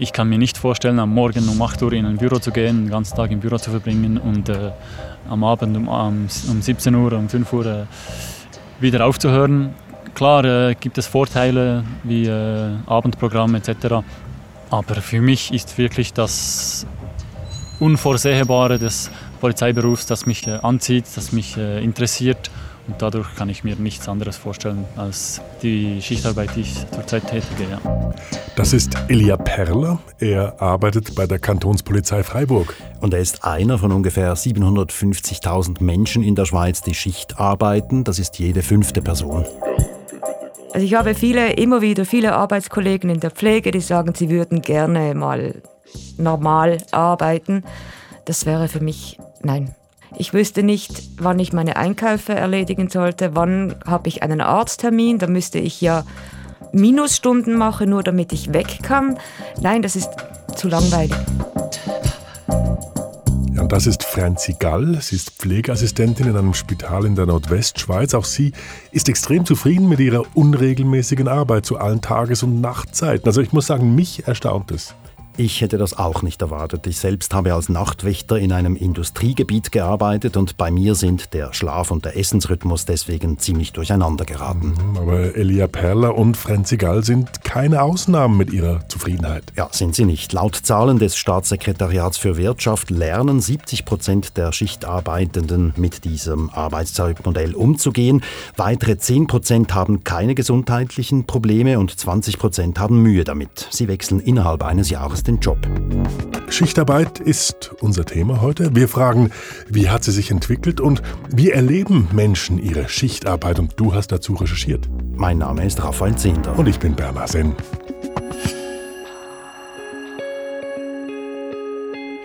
Ich kann mir nicht vorstellen, am Morgen um 8 Uhr in ein Büro zu gehen, den ganzen Tag im Büro zu verbringen und äh, am Abend um, um, 17 Uhr, um 5 Uhr äh, wieder aufzuhören. Klar äh, gibt es Vorteile wie äh, Abendprogramm etc. Aber für mich ist wirklich das Unvorsehbare des Polizeiberufs, das mich äh, anzieht, das mich äh, interessiert und dadurch kann ich mir nichts anderes vorstellen als die Schichtarbeit, die ich zurzeit tätige. Ja. Das ist Elia Perler. Er arbeitet bei der Kantonspolizei Freiburg. Und er ist einer von ungefähr 750.000 Menschen in der Schweiz, die Schicht arbeiten. Das ist jede fünfte Person. Also ich habe viele, immer wieder viele Arbeitskollegen in der Pflege, die sagen, sie würden gerne mal normal arbeiten. Das wäre für mich, nein, ich wüsste nicht, wann ich meine Einkäufe erledigen sollte, wann habe ich einen Arzttermin, da müsste ich ja Minusstunden machen, nur damit ich weg kann. Nein, das ist zu langweilig. Ja, und das ist Franzi Gall. Sie ist Pflegeassistentin in einem Spital in der Nordwestschweiz. Auch sie ist extrem zufrieden mit ihrer unregelmäßigen Arbeit zu allen Tages- und Nachtzeiten. Also ich muss sagen, mich erstaunt es. Ich hätte das auch nicht erwartet. Ich selbst habe als Nachtwächter in einem Industriegebiet gearbeitet und bei mir sind der Schlaf- und der Essensrhythmus deswegen ziemlich durcheinander geraten. Mhm, aber Elia Perler und Franzi Gall sind keine Ausnahmen mit ihrer Zufriedenheit. Ja, sind sie nicht. Laut Zahlen des Staatssekretariats für Wirtschaft lernen 70 Prozent der Schichtarbeitenden mit diesem Arbeitszeitmodell umzugehen. Weitere 10 Prozent haben keine gesundheitlichen Probleme und 20 Prozent haben Mühe damit. Sie wechseln innerhalb eines Jahres den Job. Schichtarbeit ist unser Thema heute. Wir fragen, wie hat sie sich entwickelt und wie erleben Menschen ihre Schichtarbeit? Und du hast dazu recherchiert. Mein Name ist Raphael Zehnder. Und ich bin Bernhard Senn.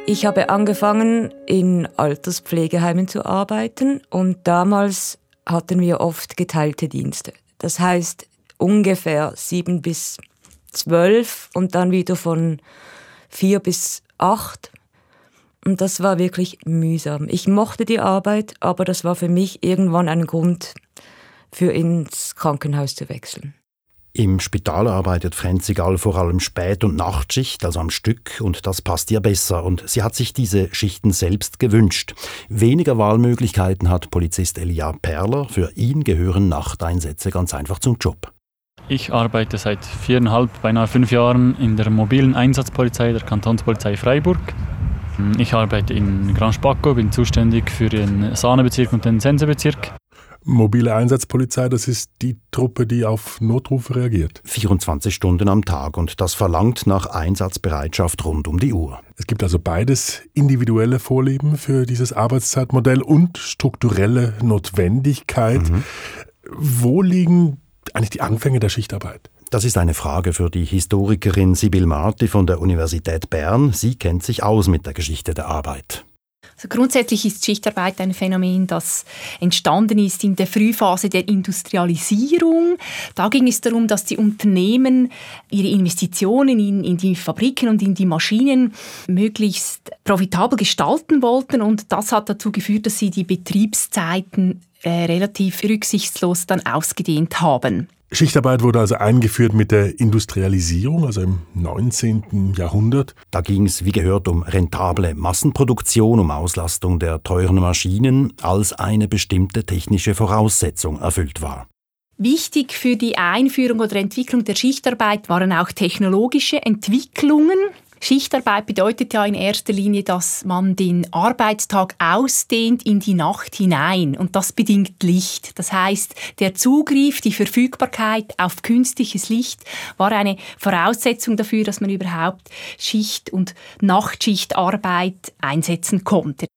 Ich habe angefangen, in Alterspflegeheimen zu arbeiten und damals hatten wir oft geteilte Dienste. Das heißt ungefähr sieben bis zwölf und dann wieder von vier bis acht. Und das war wirklich mühsam. Ich mochte die Arbeit, aber das war für mich irgendwann ein Grund, für ins Krankenhaus zu wechseln. Im Spital arbeitet Franzi Gall vor allem Spät- und Nachtschicht, also am Stück, und das passt ihr besser. Und sie hat sich diese Schichten selbst gewünscht. Weniger Wahlmöglichkeiten hat Polizist Elia Perler. Für ihn gehören Nachteinsätze ganz einfach zum Job. Ich arbeite seit viereinhalb, beinahe fünf Jahren in der mobilen Einsatzpolizei der Kantonspolizei Freiburg. Ich arbeite in Grand Spacco, bin zuständig für den Sahnebezirk und den Sensebezirk. Mobile Einsatzpolizei, das ist die Truppe, die auf Notrufe reagiert. 24 Stunden am Tag und das verlangt nach Einsatzbereitschaft rund um die Uhr. Es gibt also beides individuelle Vorlieben für dieses Arbeitszeitmodell und strukturelle Notwendigkeit. Mhm. Wo liegen eigentlich die Anfänge der Schichtarbeit? Das ist eine Frage für die Historikerin Sibyl Marti von der Universität Bern. Sie kennt sich aus mit der Geschichte der Arbeit. Also grundsätzlich ist Schichtarbeit ein Phänomen, das entstanden ist in der Frühphase der Industrialisierung. Da ging es darum, dass die Unternehmen ihre Investitionen in, in die Fabriken und in die Maschinen möglichst profitabel gestalten wollten und das hat dazu geführt, dass sie die Betriebszeiten äh, relativ rücksichtslos dann ausgedehnt haben. Schichtarbeit wurde also eingeführt mit der Industrialisierung, also im 19. Jahrhundert. Da ging es, wie gehört, um rentable Massenproduktion, um Auslastung der teuren Maschinen, als eine bestimmte technische Voraussetzung erfüllt war. Wichtig für die Einführung oder Entwicklung der Schichtarbeit waren auch technologische Entwicklungen. Schichtarbeit bedeutet ja in erster Linie, dass man den Arbeitstag ausdehnt in die Nacht hinein und das bedingt Licht. Das heißt, der Zugriff, die Verfügbarkeit auf künstliches Licht war eine Voraussetzung dafür, dass man überhaupt Schicht- und Nachtschichtarbeit einsetzen konnte.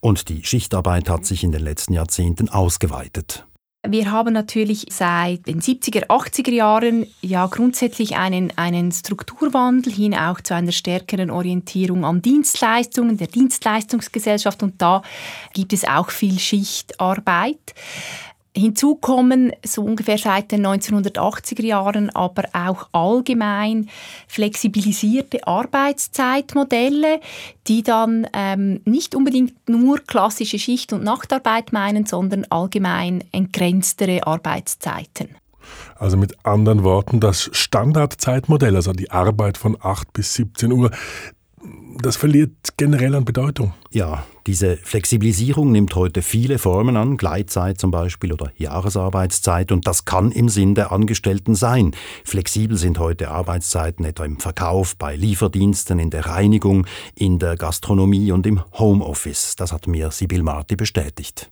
Und die Schichtarbeit hat sich in den letzten Jahrzehnten ausgeweitet. Wir haben natürlich seit den 70er, 80er Jahren ja grundsätzlich einen, einen Strukturwandel hin auch zu einer stärkeren Orientierung an Dienstleistungen, der Dienstleistungsgesellschaft und da gibt es auch viel Schichtarbeit. Hinzu kommen so ungefähr seit den 1980er Jahren aber auch allgemein flexibilisierte Arbeitszeitmodelle, die dann ähm, nicht unbedingt nur klassische Schicht- und Nachtarbeit meinen, sondern allgemein entgrenztere Arbeitszeiten. Also mit anderen Worten, das Standardzeitmodell, also die Arbeit von 8 bis 17 Uhr, das verliert generell an Bedeutung. Ja, diese Flexibilisierung nimmt heute viele Formen an, Gleitzeit zum Beispiel oder Jahresarbeitszeit, und das kann im Sinn der Angestellten sein. Flexibel sind heute Arbeitszeiten etwa im Verkauf, bei Lieferdiensten, in der Reinigung, in der Gastronomie und im Homeoffice. Das hat mir Sibyl Marti bestätigt.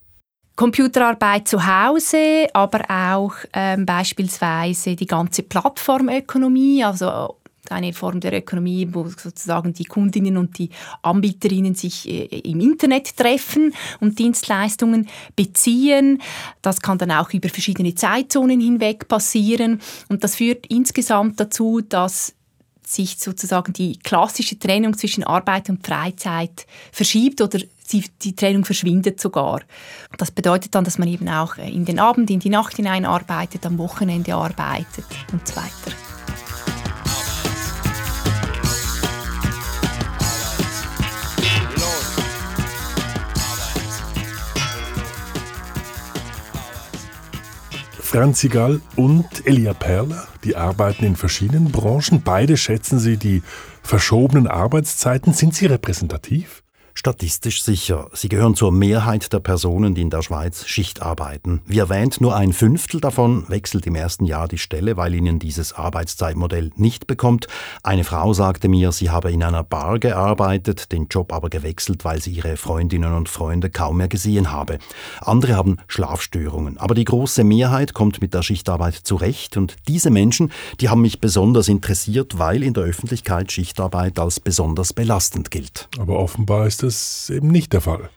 Computerarbeit zu Hause, aber auch ähm, beispielsweise die ganze Plattformökonomie, also eine Form der Ökonomie, wo sozusagen die Kundinnen und die Anbieterinnen sich äh, im Internet treffen und Dienstleistungen beziehen. Das kann dann auch über verschiedene Zeitzonen hinweg passieren und das führt insgesamt dazu, dass sich sozusagen die klassische Trennung zwischen Arbeit und Freizeit verschiebt oder die Trennung verschwindet sogar. Das bedeutet dann, dass man eben auch in den Abend, in die Nacht hinein arbeitet, am Wochenende arbeitet und so weiter. Franzi Gall und Elia Perler, die arbeiten in verschiedenen Branchen. Beide schätzen sie die verschobenen Arbeitszeiten. Sind sie repräsentativ? Statistisch sicher. Sie gehören zur Mehrheit der Personen, die in der Schweiz Schicht arbeiten. Wie erwähnt, nur ein Fünftel davon wechselt im ersten Jahr die Stelle, weil ihnen dieses Arbeitszeitmodell nicht bekommt. Eine Frau sagte mir, sie habe in einer Bar gearbeitet, den Job aber gewechselt, weil sie ihre Freundinnen und Freunde kaum mehr gesehen habe. Andere haben Schlafstörungen. Aber die große Mehrheit kommt mit der Schichtarbeit zurecht und diese Menschen, die haben mich besonders interessiert, weil in der Öffentlichkeit Schichtarbeit als besonders belastend gilt. Aber offenbar ist das eben nicht der Fall.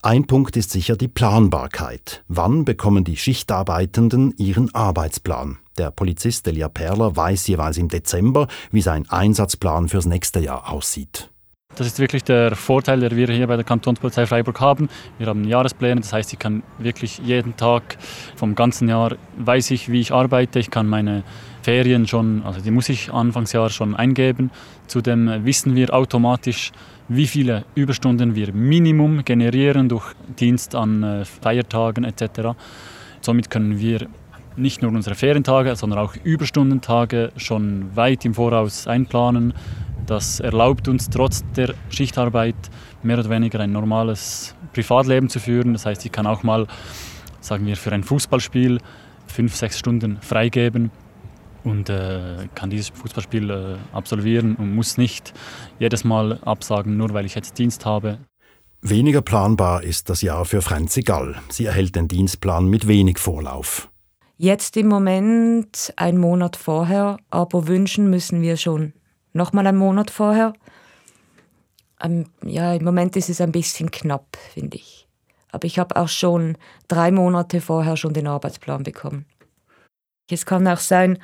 Ein Punkt ist sicher die Planbarkeit. Wann bekommen die Schichtarbeitenden ihren Arbeitsplan? Der Polizist Elia Perler weiß jeweils im Dezember, wie sein Einsatzplan fürs nächste Jahr aussieht. Das ist wirklich der Vorteil, den wir hier bei der Kantonspolizei Freiburg haben. Wir haben Jahrespläne, das heißt, ich kann wirklich jeden Tag vom ganzen Jahr weiß ich, wie ich arbeite. Ich kann meine Ferien schon, also die muss ich Anfangsjahr schon eingeben. Zudem wissen wir automatisch, wie viele Überstunden wir Minimum generieren durch Dienst an äh, Feiertagen etc. Somit können wir nicht nur unsere Ferientage, sondern auch Überstundentage schon weit im Voraus einplanen. Das erlaubt uns trotz der Schichtarbeit mehr oder weniger ein normales Privatleben zu führen. Das heißt, ich kann auch mal, sagen wir, für ein Fußballspiel fünf, sechs Stunden freigeben und äh, kann dieses Fußballspiel äh, absolvieren und muss nicht jedes Mal absagen, nur weil ich jetzt Dienst habe. Weniger planbar ist das Jahr für Franzi Gall. Sie erhält den Dienstplan mit wenig Vorlauf. Jetzt im Moment ein Monat vorher, aber wünschen müssen wir schon nochmal einen Monat vorher. Ähm, ja, im Moment ist es ein bisschen knapp, finde ich. Aber ich habe auch schon drei Monate vorher schon den Arbeitsplan bekommen. Es kann auch sein,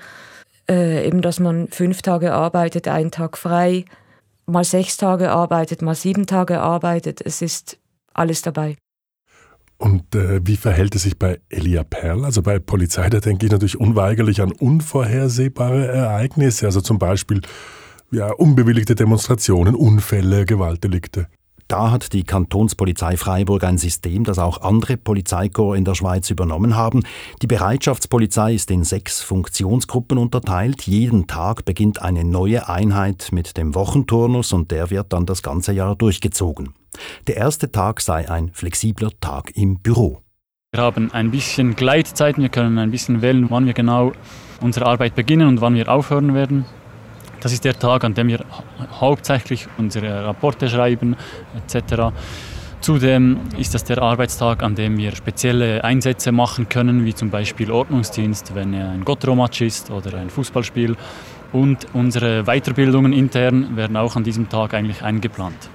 äh, eben, dass man fünf Tage arbeitet, einen Tag frei, mal sechs Tage arbeitet, mal sieben Tage arbeitet. Es ist alles dabei. Und äh, wie verhält es sich bei Elia Perl? Also bei Polizei, da denke ich natürlich unweigerlich an unvorhersehbare Ereignisse, also zum Beispiel ja, unbewilligte Demonstrationen, Unfälle, Gewaltdelikte. Da hat die Kantonspolizei Freiburg ein System, das auch andere Polizeikorps in der Schweiz übernommen haben. Die Bereitschaftspolizei ist in sechs Funktionsgruppen unterteilt. Jeden Tag beginnt eine neue Einheit mit dem Wochenturnus und der wird dann das ganze Jahr durchgezogen. Der erste Tag sei ein flexibler Tag im Büro. Wir haben ein bisschen Gleitzeiten, wir können ein bisschen wählen, wann wir genau unsere Arbeit beginnen und wann wir aufhören werden. Das ist der Tag, an dem wir hauptsächlich unsere Rapporte schreiben etc. Zudem ist das der Arbeitstag, an dem wir spezielle Einsätze machen können, wie zum Beispiel Ordnungsdienst, wenn ein Gotteromatch ist oder ein Fußballspiel. Und unsere Weiterbildungen intern werden auch an diesem Tag eigentlich eingeplant.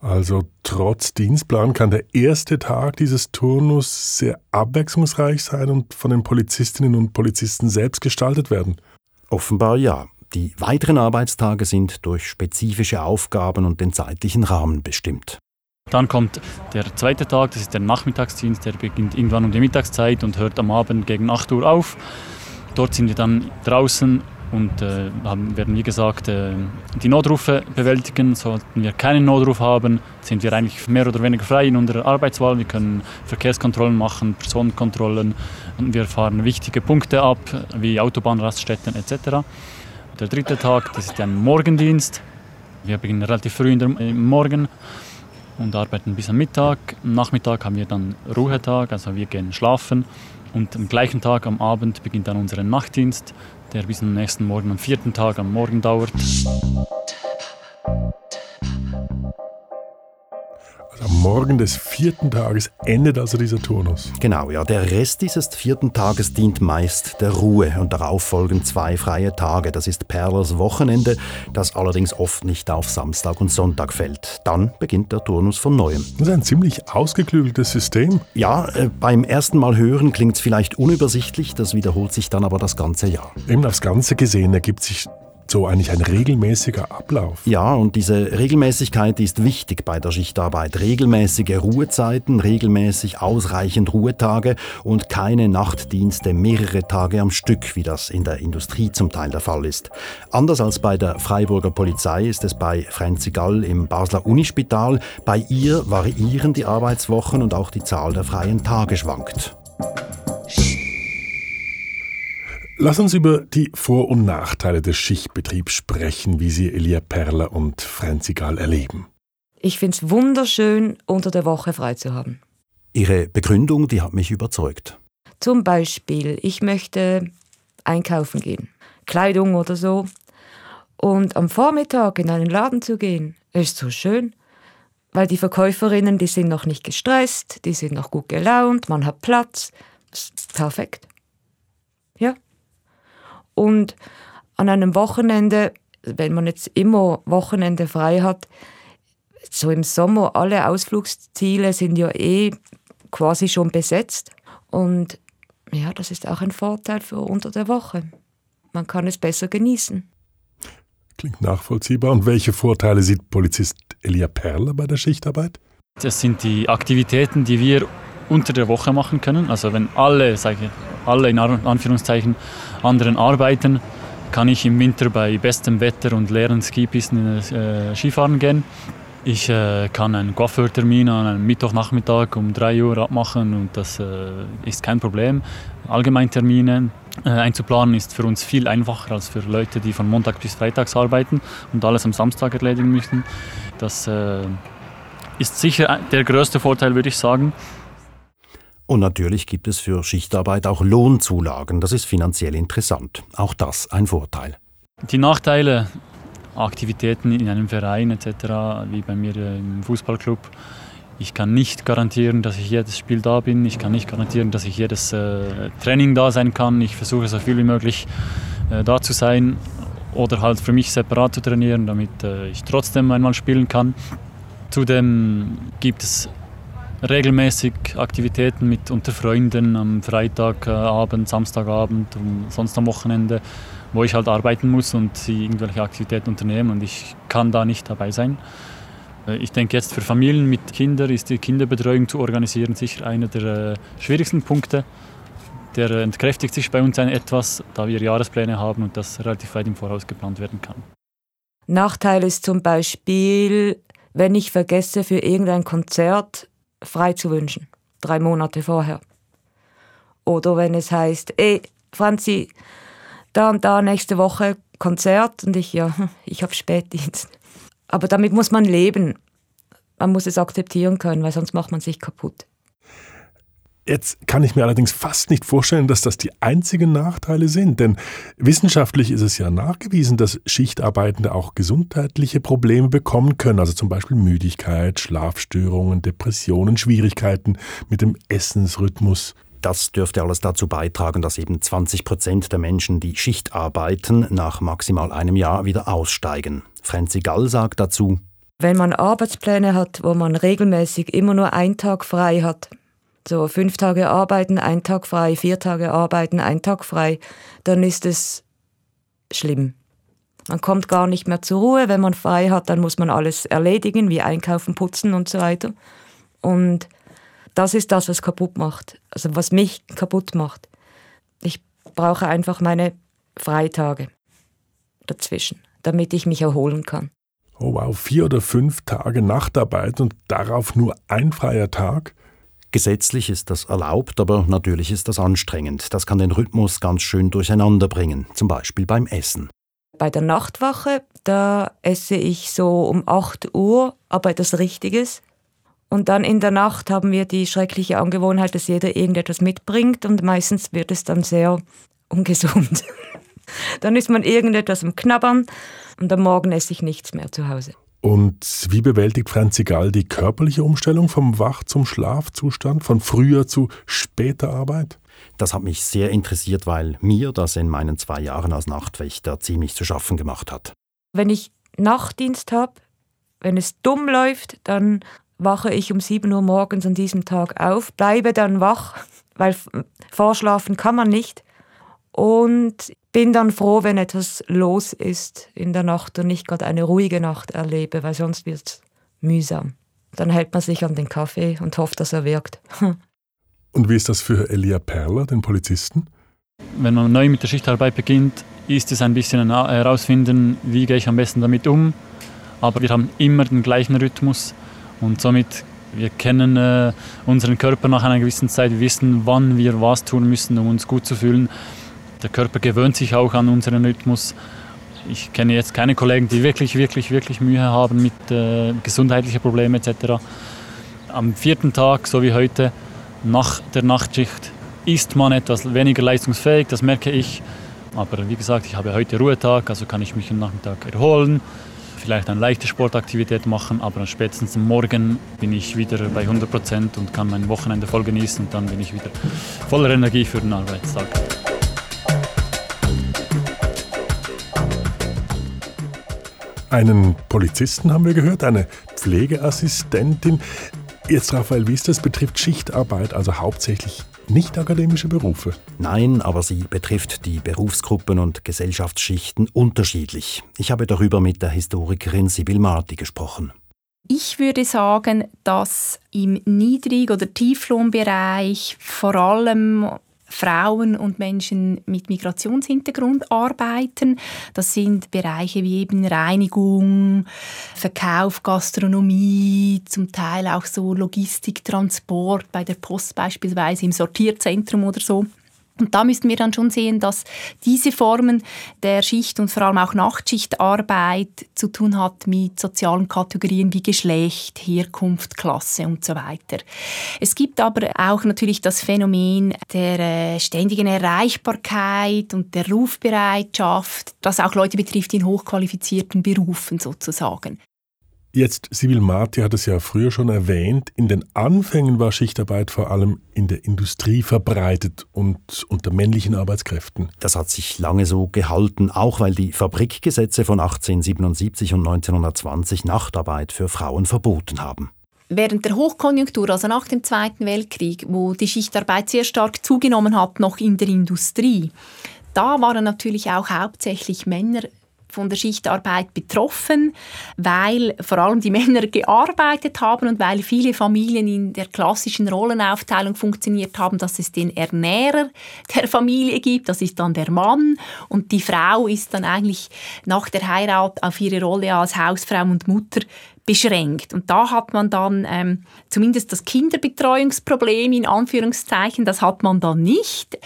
Also trotz Dienstplan kann der erste Tag dieses Turnus sehr abwechslungsreich sein und von den Polizistinnen und Polizisten selbst gestaltet werden. Offenbar ja. Die weiteren Arbeitstage sind durch spezifische Aufgaben und den zeitlichen Rahmen bestimmt. Dann kommt der zweite Tag, das ist der Nachmittagsdienst, der beginnt irgendwann um die Mittagszeit und hört am Abend gegen 8 Uhr auf. Dort sind wir dann draußen und äh, werden, wie gesagt, äh, die Notrufe bewältigen. Sollten wir keinen Notruf haben, sind wir eigentlich mehr oder weniger frei in unserer Arbeitswahl. Wir können Verkehrskontrollen machen, Personenkontrollen und wir fahren wichtige Punkte ab, wie Autobahnraststätten etc. Der dritte Tag, das ist ein Morgendienst. Wir beginnen relativ früh im Morgen und arbeiten bis am Mittag. Am Nachmittag haben wir dann Ruhetag, also wir gehen schlafen. Und am gleichen Tag, am Abend, beginnt dann unser Nachtdienst der bis zum nächsten Morgen am vierten Tag am Morgen dauert. Am Morgen des vierten Tages endet also dieser Turnus. Genau, ja. Der Rest dieses vierten Tages dient meist der Ruhe und darauf folgen zwei freie Tage. Das ist Perlers Wochenende, das allerdings oft nicht auf Samstag und Sonntag fällt. Dann beginnt der Turnus von neuem. Das ist ein ziemlich ausgeklügeltes System. Ja, äh, beim ersten Mal hören klingt es vielleicht unübersichtlich, das wiederholt sich dann aber das ganze Jahr. Eben aufs Ganze gesehen ergibt sich so eigentlich ein regelmäßiger Ablauf. Ja, und diese Regelmäßigkeit ist wichtig bei der Schichtarbeit. Regelmäßige Ruhezeiten, regelmäßig ausreichend Ruhetage und keine Nachtdienste mehrere Tage am Stück, wie das in der Industrie zum Teil der Fall ist. Anders als bei der Freiburger Polizei ist es bei Franzi Gall im Basler Unispital. Bei ihr variieren die Arbeitswochen und auch die Zahl der freien Tage schwankt. Lass uns über die Vor- und Nachteile des Schichtbetriebs sprechen, wie sie Elia Perler und Franzi Gall erleben. Ich finde es wunderschön, unter der Woche frei zu haben. Ihre Begründung, die hat mich überzeugt. Zum Beispiel, ich möchte einkaufen gehen, Kleidung oder so. Und am Vormittag in einen Laden zu gehen, ist so schön, weil die Verkäuferinnen, die sind noch nicht gestresst, die sind noch gut gelaunt, man hat Platz. perfekt. Ja. Und an einem Wochenende, wenn man jetzt immer Wochenende frei hat, so im Sommer, alle Ausflugsziele sind ja eh quasi schon besetzt. Und ja, das ist auch ein Vorteil für unter der Woche. Man kann es besser genießen. Klingt nachvollziehbar. Und welche Vorteile sieht Polizist Elia Perler bei der Schichtarbeit? Das sind die Aktivitäten, die wir unter der Woche machen können. Also wenn alle, sage alle in Anführungszeichen anderen arbeiten, kann ich im Winter bei bestem Wetter und leeren Skipisten äh, Skifahren gehen. Ich äh, kann einen Coiffeurtermin an einem Mittwochnachmittag um 3 Uhr abmachen und das äh, ist kein Problem. Allgemeintermine äh, einzuplanen ist für uns viel einfacher als für Leute, die von Montag bis Freitags arbeiten und alles am Samstag erledigen müssen. Das äh, ist sicher der größte Vorteil, würde ich sagen. Und natürlich gibt es für Schichtarbeit auch Lohnzulagen. Das ist finanziell interessant. Auch das ein Vorteil. Die Nachteile, Aktivitäten in einem Verein etc., wie bei mir im Fußballclub. Ich kann nicht garantieren, dass ich jedes Spiel da bin. Ich kann nicht garantieren, dass ich jedes äh, Training da sein kann. Ich versuche so viel wie möglich äh, da zu sein oder halt für mich separat zu trainieren, damit äh, ich trotzdem einmal spielen kann. Zudem gibt es regelmäßig Aktivitäten mit unter Freunden am Freitagabend, Samstagabend und sonst am Wochenende, wo ich halt arbeiten muss und sie irgendwelche Aktivitäten unternehmen und ich kann da nicht dabei sein. Äh, ich denke jetzt für Familien mit Kindern ist die Kinderbetreuung zu organisieren sicher einer der äh, schwierigsten Punkte. Der entkräftigt sich bei uns ein etwas, da wir Jahrespläne haben und das relativ weit im Voraus geplant werden kann. Nachteil ist zum Beispiel, wenn ich vergesse, für irgendein Konzert frei zu wünschen, drei Monate vorher. Oder wenn es heißt, ey, Franzi, da und da nächste Woche Konzert und ich, ja, ich habe Spätdienst. Aber damit muss man leben. Man muss es akzeptieren können, weil sonst macht man sich kaputt. Jetzt kann ich mir allerdings fast nicht vorstellen, dass das die einzigen Nachteile sind, denn wissenschaftlich ist es ja nachgewiesen, dass Schichtarbeitende auch gesundheitliche Probleme bekommen können, also zum Beispiel Müdigkeit, Schlafstörungen, Depressionen, Schwierigkeiten mit dem Essensrhythmus. Das dürfte alles dazu beitragen, dass eben 20 Prozent der Menschen, die Schicht arbeiten, nach maximal einem Jahr wieder aussteigen. Franzi Gall sagt dazu, wenn man Arbeitspläne hat, wo man regelmäßig immer nur einen Tag frei hat, so fünf Tage arbeiten, ein Tag frei, vier Tage arbeiten, ein Tag frei, dann ist es schlimm. Man kommt gar nicht mehr zur Ruhe. Wenn man frei hat, dann muss man alles erledigen, wie einkaufen, putzen und so weiter. Und das ist das, was kaputt macht. Also was mich kaputt macht. Ich brauche einfach meine Freitage. dazwischen, damit ich mich erholen kann. Oh wow, vier oder fünf Tage Nachtarbeit und darauf nur ein freier Tag? Gesetzlich ist das erlaubt, aber natürlich ist das anstrengend. Das kann den Rhythmus ganz schön durcheinander bringen, zum Beispiel beim Essen. Bei der Nachtwache, da esse ich so um 8 Uhr, aber etwas Richtiges. Und dann in der Nacht haben wir die schreckliche Angewohnheit, dass jeder irgendetwas mitbringt und meistens wird es dann sehr ungesund. dann ist man irgendetwas am Knabbern und am Morgen esse ich nichts mehr zu Hause. Und wie bewältigt Franzi Gall die körperliche Umstellung vom Wach- zum Schlafzustand, von früher zu später Arbeit? Das hat mich sehr interessiert, weil mir das in meinen zwei Jahren als Nachtwächter ziemlich zu schaffen gemacht hat. Wenn ich Nachtdienst habe, wenn es dumm läuft, dann wache ich um 7 Uhr morgens an diesem Tag auf, bleibe dann wach, weil vorschlafen kann man nicht und bin dann froh, wenn etwas los ist in der Nacht und nicht gerade eine ruhige Nacht erlebe, weil sonst wird es mühsam. Dann hält man sich an den Kaffee und hofft, dass er wirkt. und wie ist das für Elia Perler, den Polizisten? Wenn man neu mit der Schichtarbeit beginnt, ist es ein bisschen ein herausfinden, wie gehe ich am besten damit um. Aber wir haben immer den gleichen Rhythmus und somit wir kennen äh, unseren Körper nach einer gewissen Zeit, wir wissen, wann wir was tun müssen, um uns gut zu fühlen. Der Körper gewöhnt sich auch an unseren Rhythmus. Ich kenne jetzt keine Kollegen, die wirklich, wirklich, wirklich Mühe haben mit äh, gesundheitlichen Problemen etc. Am vierten Tag, so wie heute, nach der Nachtschicht, ist man etwas weniger leistungsfähig, das merke ich. Aber wie gesagt, ich habe heute Ruhetag, also kann ich mich am Nachmittag erholen, vielleicht eine leichte Sportaktivität machen, aber spätestens Morgen bin ich wieder bei 100 Prozent und kann mein Wochenende voll genießen und dann bin ich wieder voller Energie für den Arbeitstag. Einen Polizisten haben wir gehört, eine Pflegeassistentin. Jetzt, Raphael, wie ist das? Betrifft Schichtarbeit also hauptsächlich nicht akademische Berufe? Nein, aber sie betrifft die Berufsgruppen und Gesellschaftsschichten unterschiedlich. Ich habe darüber mit der Historikerin Sibyl Marti gesprochen. Ich würde sagen, dass im Niedrig- oder Tieflohnbereich vor allem Frauen und Menschen mit Migrationshintergrund arbeiten. Das sind Bereiche wie eben Reinigung, Verkauf, Gastronomie, zum Teil auch so Logistik, Transport bei der Post beispielsweise im Sortierzentrum oder so. Und da müssten wir dann schon sehen, dass diese Formen der Schicht und vor allem auch Nachtschichtarbeit zu tun hat mit sozialen Kategorien wie Geschlecht, Herkunft, Klasse und so weiter. Es gibt aber auch natürlich das Phänomen der äh, ständigen Erreichbarkeit und der Rufbereitschaft, das auch Leute betrifft in hochqualifizierten Berufen sozusagen. Jetzt, Sibyl Marti hat es ja früher schon erwähnt, in den Anfängen war Schichtarbeit vor allem in der Industrie verbreitet und unter männlichen Arbeitskräften. Das hat sich lange so gehalten, auch weil die Fabrikgesetze von 1877 und 1920 Nachtarbeit für Frauen verboten haben. Während der Hochkonjunktur, also nach dem Zweiten Weltkrieg, wo die Schichtarbeit sehr stark zugenommen hat, noch in der Industrie, da waren natürlich auch hauptsächlich Männer von der Schichtarbeit betroffen, weil vor allem die Männer gearbeitet haben und weil viele Familien in der klassischen Rollenaufteilung funktioniert haben, dass es den Ernährer der Familie gibt, das ist dann der Mann und die Frau ist dann eigentlich nach der Heirat auf ihre Rolle als Hausfrau und Mutter beschränkt. Und da hat man dann ähm, zumindest das Kinderbetreuungsproblem in Anführungszeichen, das hat man dann nicht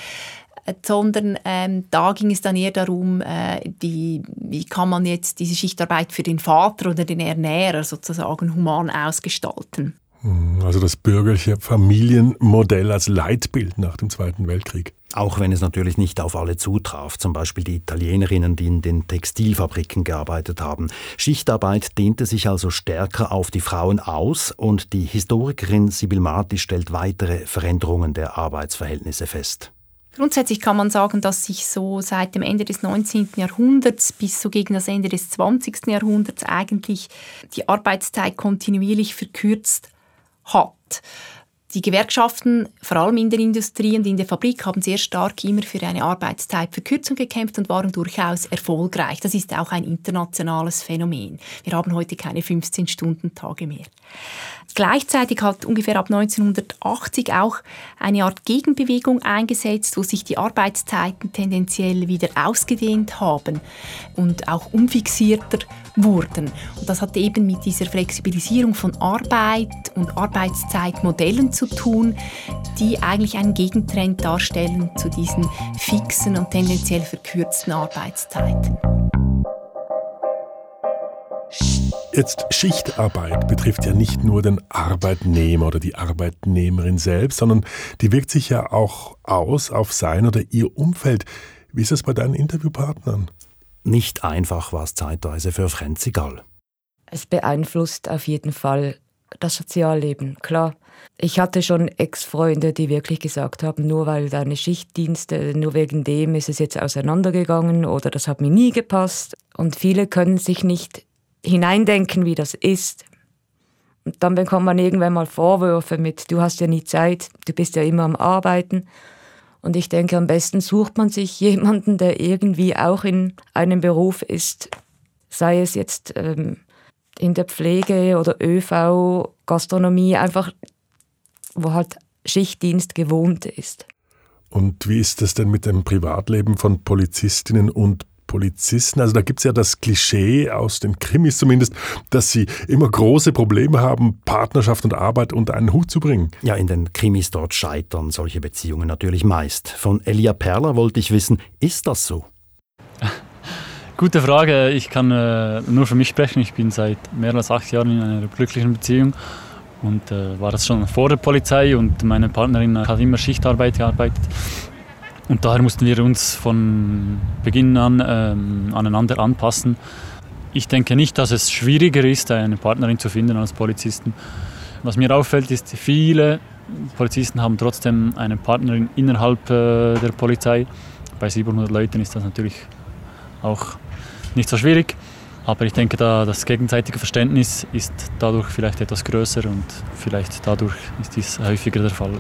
sondern ähm, da ging es dann eher darum, äh, die, wie kann man jetzt diese Schichtarbeit für den Vater oder den Ernährer sozusagen human ausgestalten. Hm, also das bürgerliche Familienmodell als Leitbild nach dem Zweiten Weltkrieg. Auch wenn es natürlich nicht auf alle zutraf, zum Beispiel die Italienerinnen, die in den Textilfabriken gearbeitet haben. Schichtarbeit dehnte sich also stärker auf die Frauen aus und die Historikerin Sibyl Marti stellt weitere Veränderungen der Arbeitsverhältnisse fest. Grundsätzlich kann man sagen, dass sich so seit dem Ende des 19. Jahrhunderts bis so gegen das Ende des 20. Jahrhunderts eigentlich die Arbeitszeit kontinuierlich verkürzt hat. Die Gewerkschaften, vor allem in der Industrie und in der Fabrik, haben sehr stark immer für eine Arbeitszeitverkürzung gekämpft und waren durchaus erfolgreich. Das ist auch ein internationales Phänomen. Wir haben heute keine 15-Stunden-Tage mehr. Gleichzeitig hat ungefähr ab 1980 auch eine Art Gegenbewegung eingesetzt, wo sich die Arbeitszeiten tendenziell wieder ausgedehnt haben und auch umfixierter wurden. Und das hat eben mit dieser Flexibilisierung von Arbeit und Arbeitszeitmodellen zu tun, die eigentlich einen Gegentrend darstellen zu diesen fixen und tendenziell verkürzten Arbeitszeiten. Jetzt Schichtarbeit betrifft ja nicht nur den Arbeitnehmer oder die Arbeitnehmerin selbst, sondern die wirkt sich ja auch aus auf sein oder ihr Umfeld. Wie ist es bei deinen Interviewpartnern? Nicht einfach war es zeitweise für Franzi Gall. Es beeinflusst auf jeden Fall das Sozialleben, klar. Ich hatte schon Ex-Freunde, die wirklich gesagt haben, nur weil deine Schichtdienste, nur wegen dem ist es jetzt auseinandergegangen oder das hat mir nie gepasst. Und viele können sich nicht hineindenken, wie das ist. Und dann bekommt man irgendwann mal Vorwürfe mit, du hast ja nie Zeit, du bist ja immer am Arbeiten. Und ich denke, am besten sucht man sich jemanden, der irgendwie auch in einem Beruf ist, sei es jetzt ähm, in der Pflege oder ÖV, Gastronomie, einfach wo halt Schichtdienst gewohnt ist. Und wie ist es denn mit dem Privatleben von Polizistinnen und Polizisten. Also da gibt es ja das Klischee aus den Krimis zumindest, dass sie immer große Probleme haben, Partnerschaft und Arbeit unter einen Hut zu bringen. Ja, in den Krimis dort scheitern solche Beziehungen natürlich meist. Von Elia Perler wollte ich wissen, ist das so? Gute Frage. Ich kann äh, nur für mich sprechen. Ich bin seit mehr als acht Jahren in einer glücklichen Beziehung und äh, war das schon vor der Polizei und meine Partnerin hat immer Schichtarbeit gearbeitet. Und daher mussten wir uns von Beginn an ähm, aneinander anpassen. Ich denke nicht, dass es schwieriger ist, eine Partnerin zu finden als Polizisten. Was mir auffällt, ist, viele Polizisten haben trotzdem eine Partnerin innerhalb äh, der Polizei. Bei 700 Leuten ist das natürlich auch nicht so schwierig. Aber ich denke, da das gegenseitige Verständnis ist dadurch vielleicht etwas größer und vielleicht dadurch ist dies häufiger der Fall.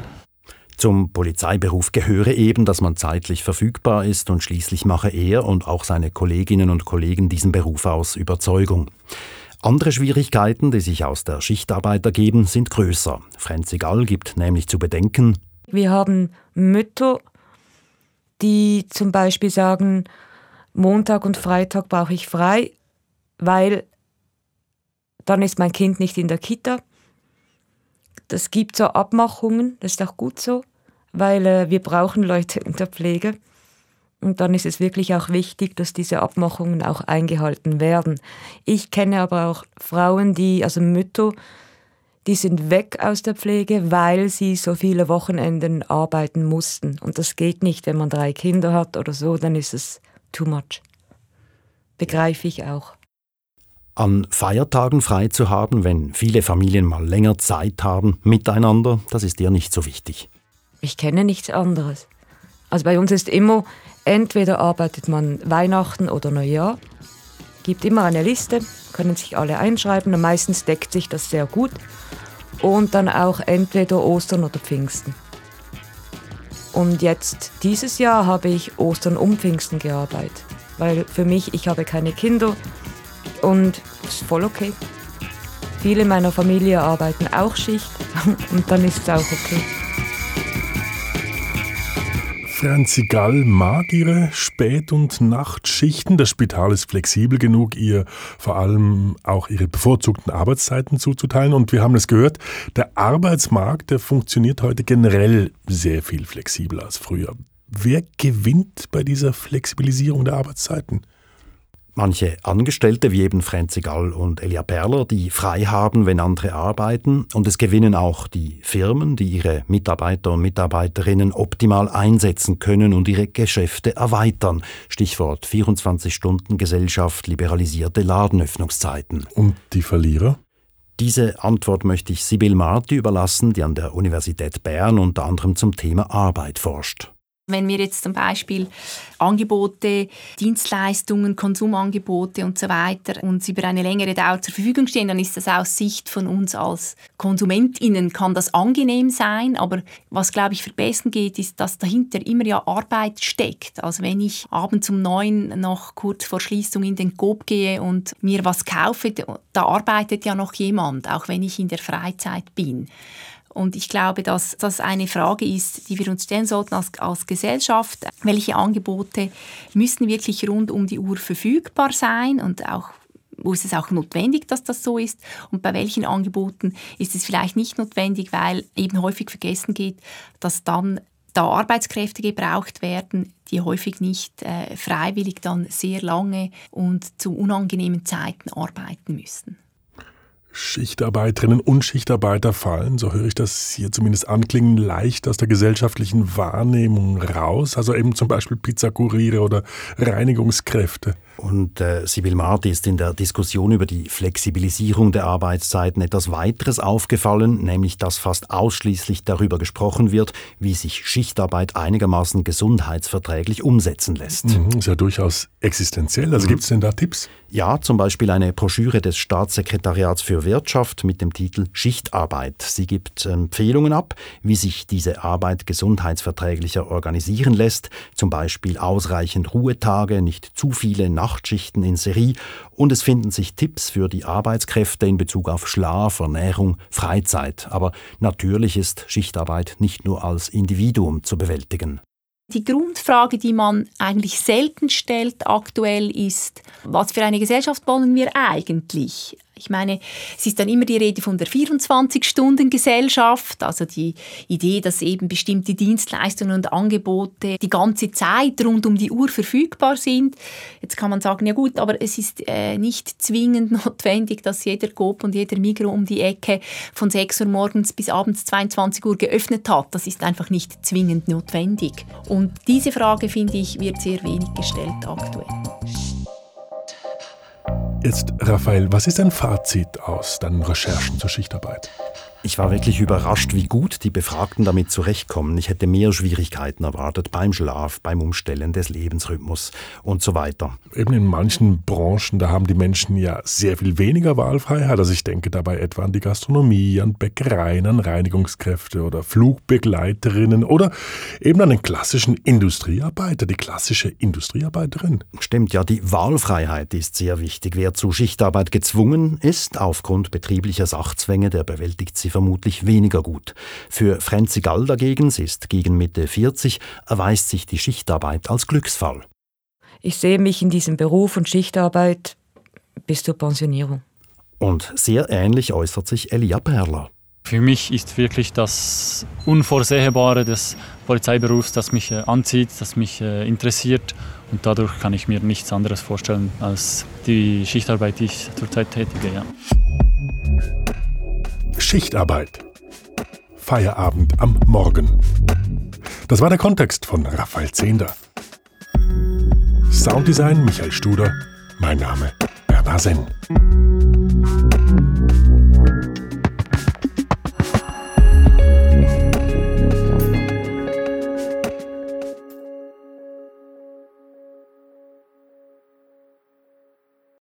Zum Polizeiberuf gehöre eben, dass man zeitlich verfügbar ist und schließlich mache er und auch seine Kolleginnen und Kollegen diesen Beruf aus Überzeugung. Andere Schwierigkeiten, die sich aus der Schichtarbeit ergeben, sind größer. Franzi Gall gibt nämlich zu bedenken, wir haben Mütter, die zum Beispiel sagen, Montag und Freitag brauche ich frei, weil dann ist mein Kind nicht in der Kita. Das gibt so Abmachungen, das ist auch gut so, weil äh, wir brauchen Leute in der Pflege. Und dann ist es wirklich auch wichtig, dass diese Abmachungen auch eingehalten werden. Ich kenne aber auch Frauen, die, also Mütter, die sind weg aus der Pflege, weil sie so viele Wochenenden arbeiten mussten. Und das geht nicht, wenn man drei Kinder hat oder so, dann ist es too much. Begreife ich auch an Feiertagen frei zu haben, wenn viele Familien mal länger Zeit haben miteinander, das ist dir nicht so wichtig. Ich kenne nichts anderes. Also bei uns ist immer, entweder arbeitet man Weihnachten oder Neujahr, gibt immer eine Liste, können sich alle einschreiben und meistens deckt sich das sehr gut. Und dann auch entweder Ostern oder Pfingsten. Und jetzt, dieses Jahr, habe ich Ostern um Pfingsten gearbeitet. Weil für mich, ich habe keine Kinder, und ist voll okay. Viele meiner Familie arbeiten auch Schicht und dann ist es auch okay. Franzi Gall mag ihre Spät- und Nachtschichten. Das Spital ist flexibel genug, ihr vor allem auch ihre bevorzugten Arbeitszeiten zuzuteilen. Und wir haben es gehört, der Arbeitsmarkt, der funktioniert heute generell sehr viel flexibler als früher. Wer gewinnt bei dieser Flexibilisierung der Arbeitszeiten? Manche Angestellte, wie eben Franzi Gall und Elia Perler, die frei haben, wenn andere arbeiten. Und es gewinnen auch die Firmen, die ihre Mitarbeiter und Mitarbeiterinnen optimal einsetzen können und ihre Geschäfte erweitern. Stichwort 24-Stunden-Gesellschaft, liberalisierte Ladenöffnungszeiten. Und die Verlierer? Diese Antwort möchte ich Sibyl Marti überlassen, die an der Universität Bern unter anderem zum Thema Arbeit forscht. Wenn wir jetzt zum Beispiel Angebote, Dienstleistungen, Konsumangebote und so weiter uns über eine längere Dauer zur Verfügung stehen, dann ist das aus Sicht von uns als KonsumentInnen kann das angenehm sein, aber was glaube ich verbessern geht, ist, dass dahinter immer ja Arbeit steckt. Also wenn ich abends um neun noch kurz vor Schließung in den Coop gehe und mir was kaufe, da arbeitet ja noch jemand, auch wenn ich in der Freizeit bin. Und ich glaube, dass das eine Frage ist, die wir uns stellen sollten als, als Gesellschaft. Welche Angebote müssen wirklich rund um die Uhr verfügbar sein und auch wo ist es auch notwendig, dass das so ist und bei welchen Angeboten ist es vielleicht nicht notwendig, weil eben häufig vergessen geht, dass dann da Arbeitskräfte gebraucht werden, die häufig nicht äh, freiwillig dann sehr lange und zu unangenehmen Zeiten arbeiten müssen. Schichtarbeiterinnen und Schichtarbeiter fallen, so höre ich das hier zumindest anklingen, leicht aus der gesellschaftlichen Wahrnehmung raus. Also eben zum Beispiel Pizzakuriere oder Reinigungskräfte. Und äh, Sibyl Marti ist in der Diskussion über die Flexibilisierung der Arbeitszeiten etwas weiteres aufgefallen, nämlich dass fast ausschließlich darüber gesprochen wird, wie sich Schichtarbeit einigermaßen gesundheitsverträglich umsetzen lässt. Mhm, ist ja durchaus existenziell. Also mhm. gibt es denn da Tipps? Ja, zum Beispiel eine Broschüre des Staatssekretariats für Wirtschaft mit dem Titel Schichtarbeit. Sie gibt Empfehlungen ab, wie sich diese Arbeit gesundheitsverträglicher organisieren lässt, zum Beispiel ausreichend Ruhetage, nicht zu viele Nachtschichten in Serie und es finden sich Tipps für die Arbeitskräfte in Bezug auf Schlaf, Ernährung, Freizeit. Aber natürlich ist Schichtarbeit nicht nur als Individuum zu bewältigen. Die Grundfrage, die man eigentlich selten stellt aktuell ist, was für eine Gesellschaft wollen wir eigentlich? Ich meine, es ist dann immer die Rede von der 24-Stunden-Gesellschaft, also die Idee, dass eben bestimmte Dienstleistungen und Angebote die ganze Zeit rund um die Uhr verfügbar sind. Jetzt kann man sagen, ja gut, aber es ist äh, nicht zwingend notwendig, dass jeder Coop und jeder Migro um die Ecke von 6 Uhr morgens bis abends 22 Uhr geöffnet hat. Das ist einfach nicht zwingend notwendig. Und diese Frage, finde ich, wird sehr wenig gestellt aktuell. Jetzt, Raphael, was ist dein Fazit aus deinen Recherchen zur Schichtarbeit? Ich war wirklich überrascht, wie gut die Befragten damit zurechtkommen. Ich hätte mehr Schwierigkeiten erwartet beim Schlaf, beim Umstellen des Lebensrhythmus und so weiter. Eben in manchen Branchen, da haben die Menschen ja sehr viel weniger Wahlfreiheit. Also ich denke dabei etwa an die Gastronomie, an Bäckereien, an Reinigungskräfte oder Flugbegleiterinnen oder eben an den klassischen Industriearbeiter, die klassische Industriearbeiterin. Stimmt, ja, die Wahlfreiheit ist sehr wichtig. Wer zu Schichtarbeit gezwungen ist, aufgrund betrieblicher Sachzwänge, der bewältigt sie vermutlich weniger gut. Für Frenzi Gall dagegen, sie ist gegen Mitte 40, erweist sich die Schichtarbeit als Glücksfall. Ich sehe mich in diesem Beruf und Schichtarbeit bis zur Pensionierung. Und sehr ähnlich äußert sich Elia Perler. Für mich ist wirklich das Unvorsehbare des Polizeiberufs, das mich äh, anzieht, das mich äh, interessiert. Und dadurch kann ich mir nichts anderes vorstellen als die Schichtarbeit, die ich zurzeit tätige. Ja. Schichtarbeit. Feierabend am Morgen. Das war der Kontext von Raphael Zehnder. Sounddesign Michael Studer. Mein Name Bernhard Senn.